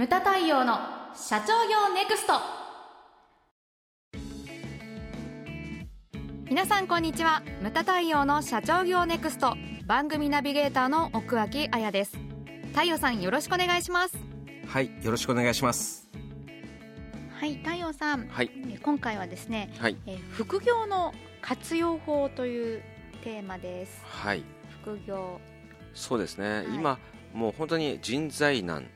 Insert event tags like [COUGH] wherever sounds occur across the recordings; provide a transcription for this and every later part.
ムタ太陽の社長業ネクスト。皆さんこんにちは。ムタ太陽の社長業ネクスト。番組ナビゲーターの奥脇彩です。太陽さんよろしくお願いします。はいよろしくお願いします。はい太陽さん、はい。今回はですね、はい。えー副業の活用法というテーマです。はい。副業。そうですね、い。今もう本当に人材難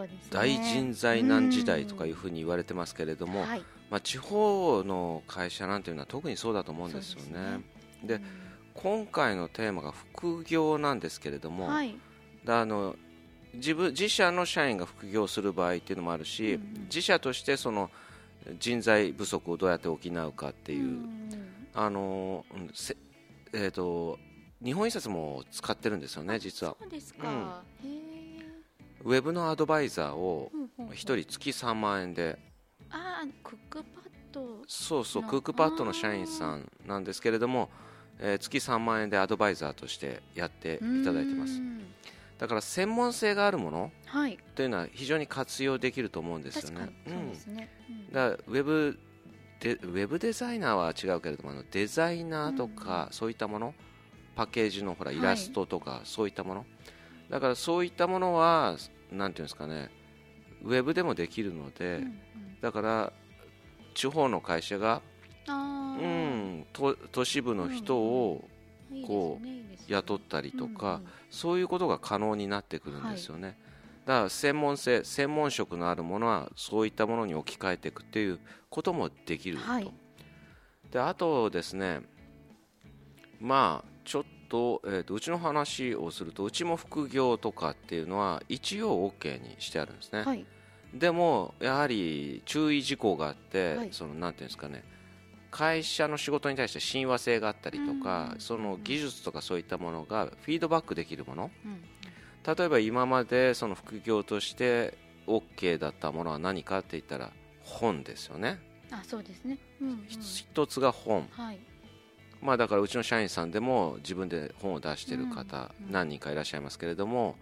ね。大人材難時代とかいうふうに言われてますけれども、はい。まあ、地方の会社なんていうのは特にそうだと思うんですよね。でうん今回のテーマが副業なんですけれども、はい。だあの自分自社の社員が副業する場合っていうのもあるし、うんうん。自社としてその人材不足をどうやって補うかっていう、んあのえー、と日本印刷も使ってるんですよね実は。そうですか、へえウェブのアドバイザーをほうほうほう1人月3万円で。ああクックパッドそうそうなクックパッドの社員さんなんですけれども、えー月3万円でアドバイザーとしてやっていただいてます。うん。だから専門性があるものはい。というのは非常に活用できると思うんですよね。うウェブでウェブデザイナーは違うけれどもあのデザイナーとか、そういったものパッケージのほらはい。イラストとか、そういったもの。だからそういったものはなんていうんですかねウェブでもできるので、うんうん。だから地方の会社が、あうーん、都都市部の人をこう雇ったりとか、うんうん。そういうことが可能になってくるんですよね、だから専門性専門職のあるものはそういったものに置き換えていくっていうこともできると、はい。であとですねまあちょっと,、えーとうちの話をするとうちも副業とかっていうのは一応 OK にしてあるんですね、はい。でもやはり注意事項があって、はい。そのなんていうんですかね会社の仕事に対して親和性があったりとか、うんその技術とかそういったものがフィードバックできるもの。うん例えば今までその副業として OK だったものは何かって言ったら本ですよね、あそうですね。うんうん。ひ一つが本。はいまあだからうちの社員さんでも自分で本を出している方何人かいらっしゃいますけれども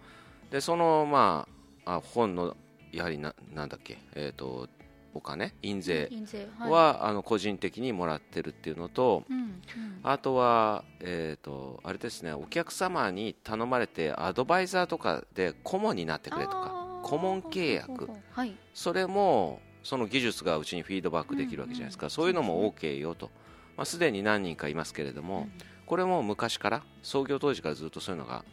でそのまああ本のやはりななんだっけえっ、とお金印税印税は、あの個人的にもらってるっていうのとうんうん。あとはえっ、とあれですねお客様に頼まれてアドバイザーとかで顧問になってくれとか顧問契約。はい。それもその技術がうちにフィードバックできるわけじゃないですか、うんうんそういうのも OK よと、まあ、すでに何人かいますけれども、これも昔から創業当時からずっとそういうのが。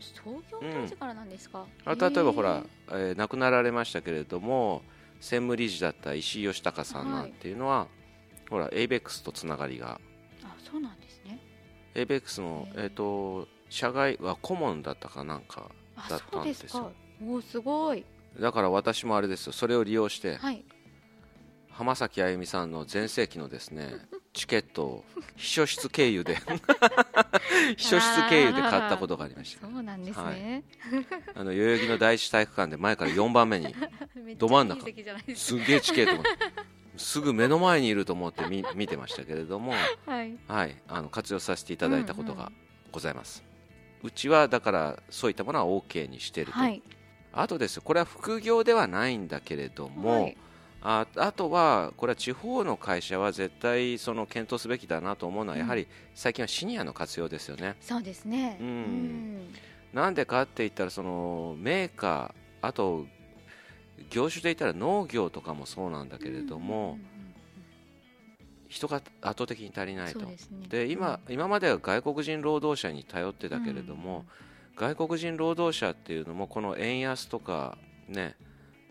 創業当時からなんですか、あ例えばほら、えー亡くなられましたけれども専務理事だった石井義隆さんなんていうのは、ほら ABEX とつながりが。あそうなんですね。ABEX の、へー。えー、と社外は顧問だったかなんかあだったんですよ。そうですか。おーすごい。だから私もあれですよ。それを利用してはい。浜崎あゆみさんの全盛期のですねチケットを秘書室経由で [LAUGHS] 秘書室経由で買ったことがありましたそうなんですね、あの代々木の第一体育館で前から4番目に [LAUGHS] ど真ん中すすげえチケットが [LAUGHS] すぐ目の前にいると思って見見てましたけれども、かはい。はい、あの活用させていただいたことがございます、うちはだからそういったものは OK にしていると、はい。あとです。これは副業ではないんだけれども、はいああとはこれは地方の会社は絶対その検討すべきだなと思うのは、うん。やはり最近はシニアの活用ですよね。そうですね。うん。なんでかって言ったらそのメーカーあと業種で言ったら農業とかもそうなんだけれども、うんうんうん人が圧倒的に足りないと。ですね。で今今までは外国人労働者に頼ってたけれども、外国人労働者っていうのもこの円安とかね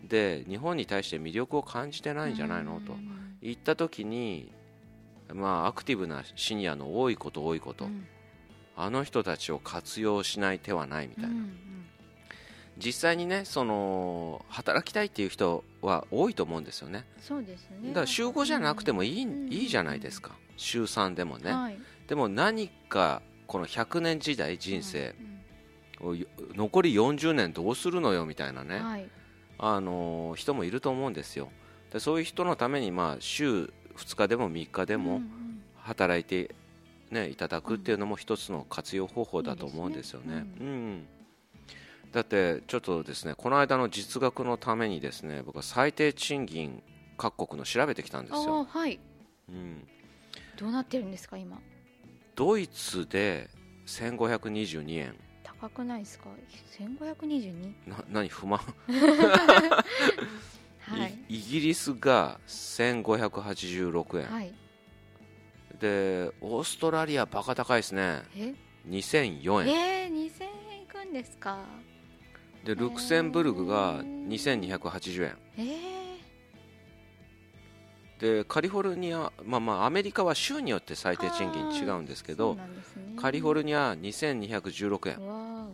で日本に対して魅力を感じてないんじゃないの？と言った時にまあアクティブなシニアの多いこと多いこと、うん。あの人たちを活用しない手はないみたいな、うんうん。実際にねその働きたいっていう人は多いと思うんですよね。そうですね。だから週5じゃなくてもいい,、うんいいじゃないですか。週3でもね、はい。でも何かこの100年時代人生うん残り40年どうするのよみたいなね、うんはいあの人もいると思うんですよ。でそういう人のためにまあ週2日でも3日でもうんうん。働いて、ね、いただくっていうのも一つの活用方法だと思うんですよね。いいですうんだだってちょっとですねこの間の実学のためにですね僕は最低賃金各国の調べてきたんですあよ、ーはい。うん、どうなってるんですか今。ドイツで1522円高くないですか？1522な何不満、[LAUGHS] はい。イイギリスが1586円、はい。でオーストラリアバカ高いですね。え？2004円。えー、2000円いくんですか？でルクセンブルグがへー。2280円。えー、でカリフォルニアまあまあアメリカは州によって最低賃金違うんですけどね。カリフォルニア2216円。わ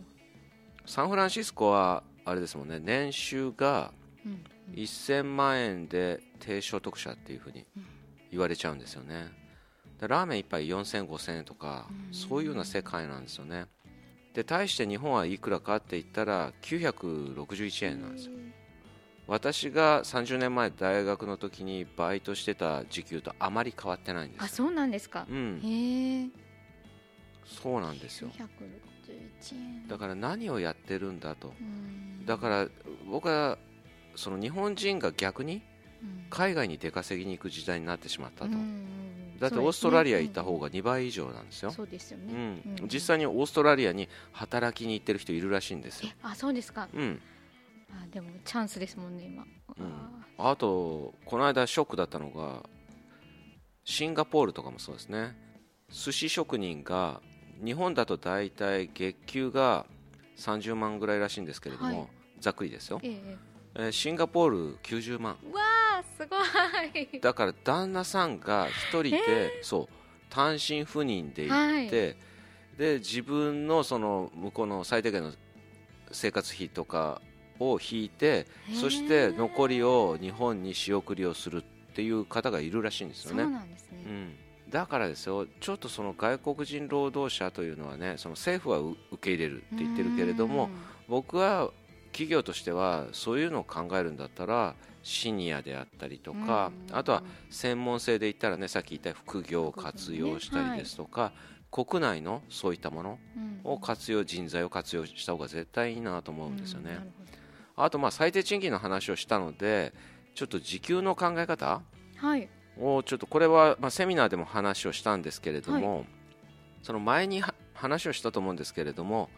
サンフランシスコはあれですもんね年収がーうんうん。1000万円で低所得者っていうふうに言われちゃうんですよね。でラーメン1杯4000、5000円とかうん。そういうような世界なんですよね。で対して日本はいくらかって言ったら961円なんですよ私が30年前大学の時にバイトしてた時給とあまり変わってないんです。よあそうなんですか。うん。へえ。そうなんですよ。961円。だから何をやってるんだと。うん。だから僕はその日本人が逆にうん。海外に出稼ぎに行く時代になってしまったと、うんだってオーストラリア行った方が2倍以上なんですよ、そうですようねん。実際にオーストラリアに働きに行ってる人いるらしいんですよ。え、あそうですか。うん、あでもチャンスですもんね今。うん。あとこの間ショックだったのがシンガポールとかもそうですね。寿司職人が日本だと大体月給が30万ぐらいらしいんですけれども、はい。ざっくりですよ、ええ。えーシンガポール90万。うわあすごい。だから旦那さんが1人で、そう単身赴任で行って、で自分のその向こうの最低限の生活費とかを引いてそして残りを日本に仕送りをするっていう方がいるらしいんですそうよね、なんですね、うん、だからですよちょっとその外国人労働者というのはねその政府はう受け入れるって言ってるけれども僕は企業としてはそういうのを考えるんだったらシニアであったりとか、うんあとは専門性で言ったらねさっき言った副業を活用したりですとか、国内のそういったものうんを活用人材を活用した方が絶対いいなと思うんですよね、あとまあ最低賃金の話をしたのでちょっと時給の考え方をちょっとこれはまあセミナーでも話をしたんですけれども、その前には話をしたと思うんですけれども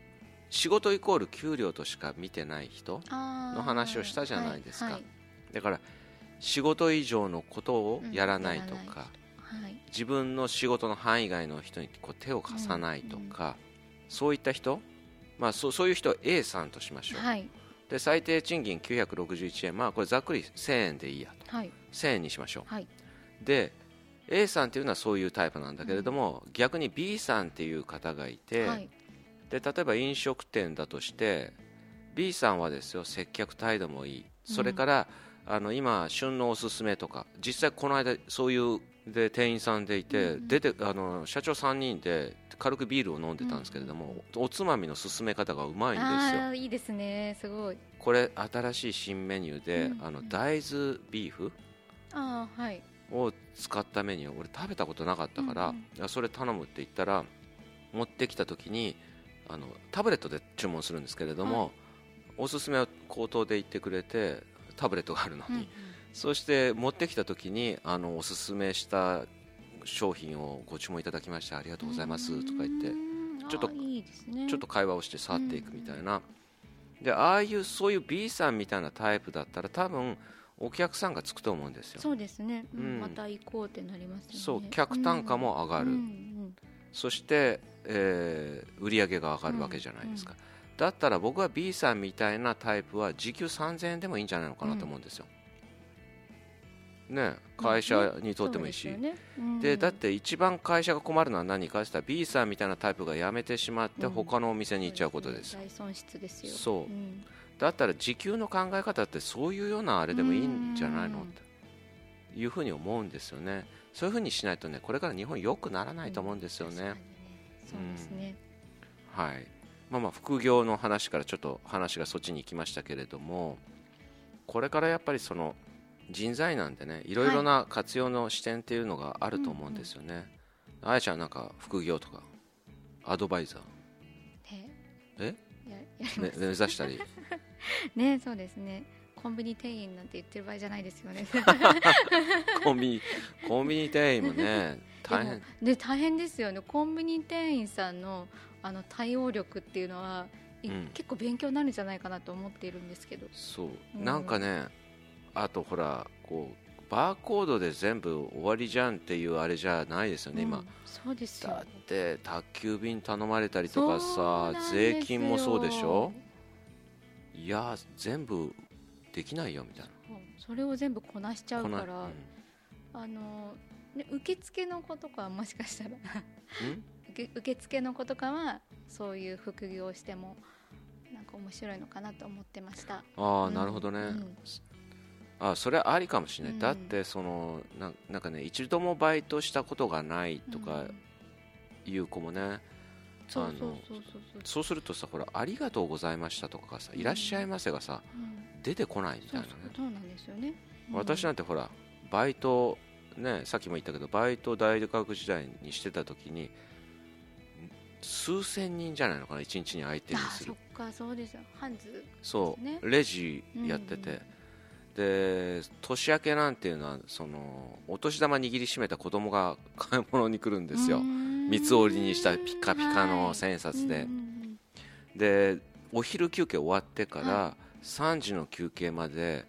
仕事イコール給料としか見てない人のの話をしたじゃないですか。はいだから仕事以上のことをやらないとか、はい。自分の仕事の範囲外の人にこう手を貸さないとか、そういった人、まあ、そうそういう人を A さんとしましょう、はいで最低賃金961円、まあ、これざっくり1000円でいいやと。はい。1000円にしましょう。はい。で A さんっていうのはそういうタイプなんだけれども、逆に B さんっていう方がいて、はい。で例えば飲食店だとして B さんはですよ接客態度もいい。それから、あの今旬のおすすめとか実際この間そういうで店員さんでいて、うん出てあの社長3人で軽くビールを飲んでたんですけれども、おつまみの勧め方がうまいんですよ。いいですねすごい。これ新しい新メニューで、うんあの大豆ビーフああはい。を使ったメニュー俺食べたことなかったから、うんそれ頼むって言ったら持ってきた時にあのタブレットで注文するんですけれども、はおすすめは口頭で言ってくれてタブレットがあるのに、うんうん。そして持ってきた時にあのおすすめした商品をご注文いただきましてありがとうございますとか言ってうんちょっといいですね。ちょっと会話をして去っていくみたいな、でああいうそういう B さんみたいなタイプだったら多分お客さんがつくと思うんですよ。そうですね、うんうん。また行こうってなりますよね。そう客単価も上がる、うんうんそして、えー売り上げが上がるわけじゃないですか、だったら僕は B さんみたいなタイプは時給3000円でもいいんじゃないのかなと思うんですよ、ね会社にとってもいいし、ね。うん。でだって一番会社が困るのは何かって言ったら B さんみたいなタイプが辞めてしまってうん。他のお店に行っちゃうことです。よ、大損失ですよ。そう。ん。だったら時給の考え方ってそういうようなあれでもいいんじゃないの？うん。っていうふうに思うんですよね。そういうふうにしないとねこれから日本良くならないと思うんですよね、確かにそうですね、はい。まあ、まあ副業の話からちょっと話がそっちに行きましたけれどもこれからやっぱりその人材なんでねい。ろいろな活用の視点っていうのがあると思うんですよね、あやちゃんなんか副業とかアドバイザー。ねえ？いややりね目指したり。[LAUGHS] ねそうですね。コンビニ店員なんて言ってる場合じゃないですよね。[LAUGHS] コンビニコンビニ店員もね [LAUGHS] 大変。で大変ですよね。コンビニ店員さんのあの対応力っていうのは、いうん。結構勉強になるんじゃないかなと思っているんですけど。そう、うん。なんかねあとほらこうバーコードで全部終わりじゃんっていうあれじゃないですよね、今。うんそうですよ。だって宅急便頼まれたりとかさ税金もそうでしょ？いや全部できないよみたいな。それを全部こなしちゃうからあの、ね、受付の子とかはもしかしたら受付の子とかはそういう副業をしてもなんか面白いのかなと思ってました。ああ、うんなるほどね、うんあそれありかもしれない、うん。だってそのななんかね一度もバイトしたことがないとかうん。いう子もね、そうあのそうするとさほら「ありがとうございました」とかがさ「いらっしゃいませ」がさうん。出てこないみたそいうなね。そうそうなんですよね、うん。私なんてほらバイトねさっきも言ったけどバイト大学時代にしてた時に数千人じゃないのかな一日に相手にする。あそっかそうですよ。ハンズそう、ねレジやってて、で年明けなんていうのはそのお年玉握りしめた子供が買い物に来るんですよ。三つ折りにしたピカピカの千円札で、でお昼休憩終わってから、は3時の休憩まで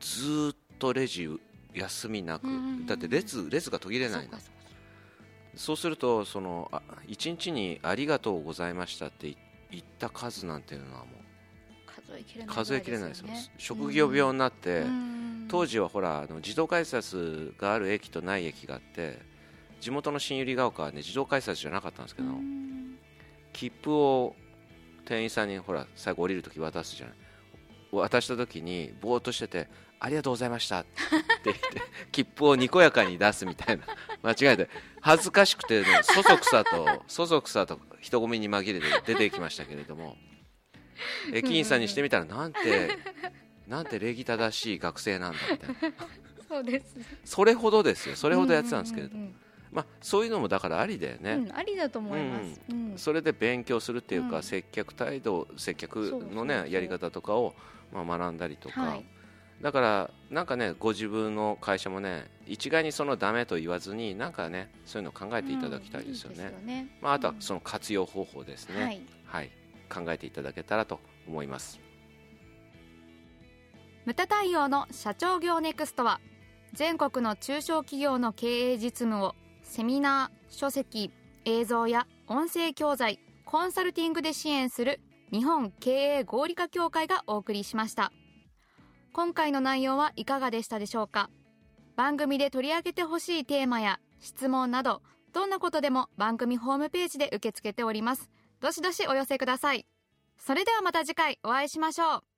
ずーっとレジ休みなく、だって列列が途切れないんだそうかそうするとそのあ1日に「ありがとうございました」って言った数なんていうのはもう数えきれないですよね。職業病になって、うん。当時はほらあの自動改札がある駅とない駅があって地元の新百合ヶ丘はね自動改札じゃなかったんですけど、うん。切符を店員さんにほら最後降りるとき渡すじゃない。渡したときにぼーっとしてて「ありがとうございました」って言って [LAUGHS] 切符をにこやかに出すみたいな。[LAUGHS] 間違えて。恥ずかしくて、ね、そそくさとそそくさと人混みに紛れて出てきましたけれども駅員さんにしてみたらなんてなんて礼儀正しい学生なんだみたいなそうです。ねそれほどですよ。それほどやってたんですけれど、まあ、そういうのもだからありだよね、ありだと思います、うんそれで勉強するっていうか、うん。接客態度接客のねうやり方とかを、まあ、学んだりとか、はい。だからなんかねご自分の会社もね一概にそのダメと言わずになんかねそういうのを考えていただきたいですよね,、まあ、あとはうん。その活用方法ですね、はい。はい、考えていただけたらと思います。無駄対応の社長業ネクストは全国の中小企業の経営実務をセミナー書籍映像や音声教材コンサルティングで支援する日本経営合理化協会がお送りしました。今回の内容はいかがでしたでしょうか？番組で取り上げてほしいテーマや質問などどんなことでも番組ホームページで受け付けております。どしどしお寄せください。それではまた次回お会いしましょう。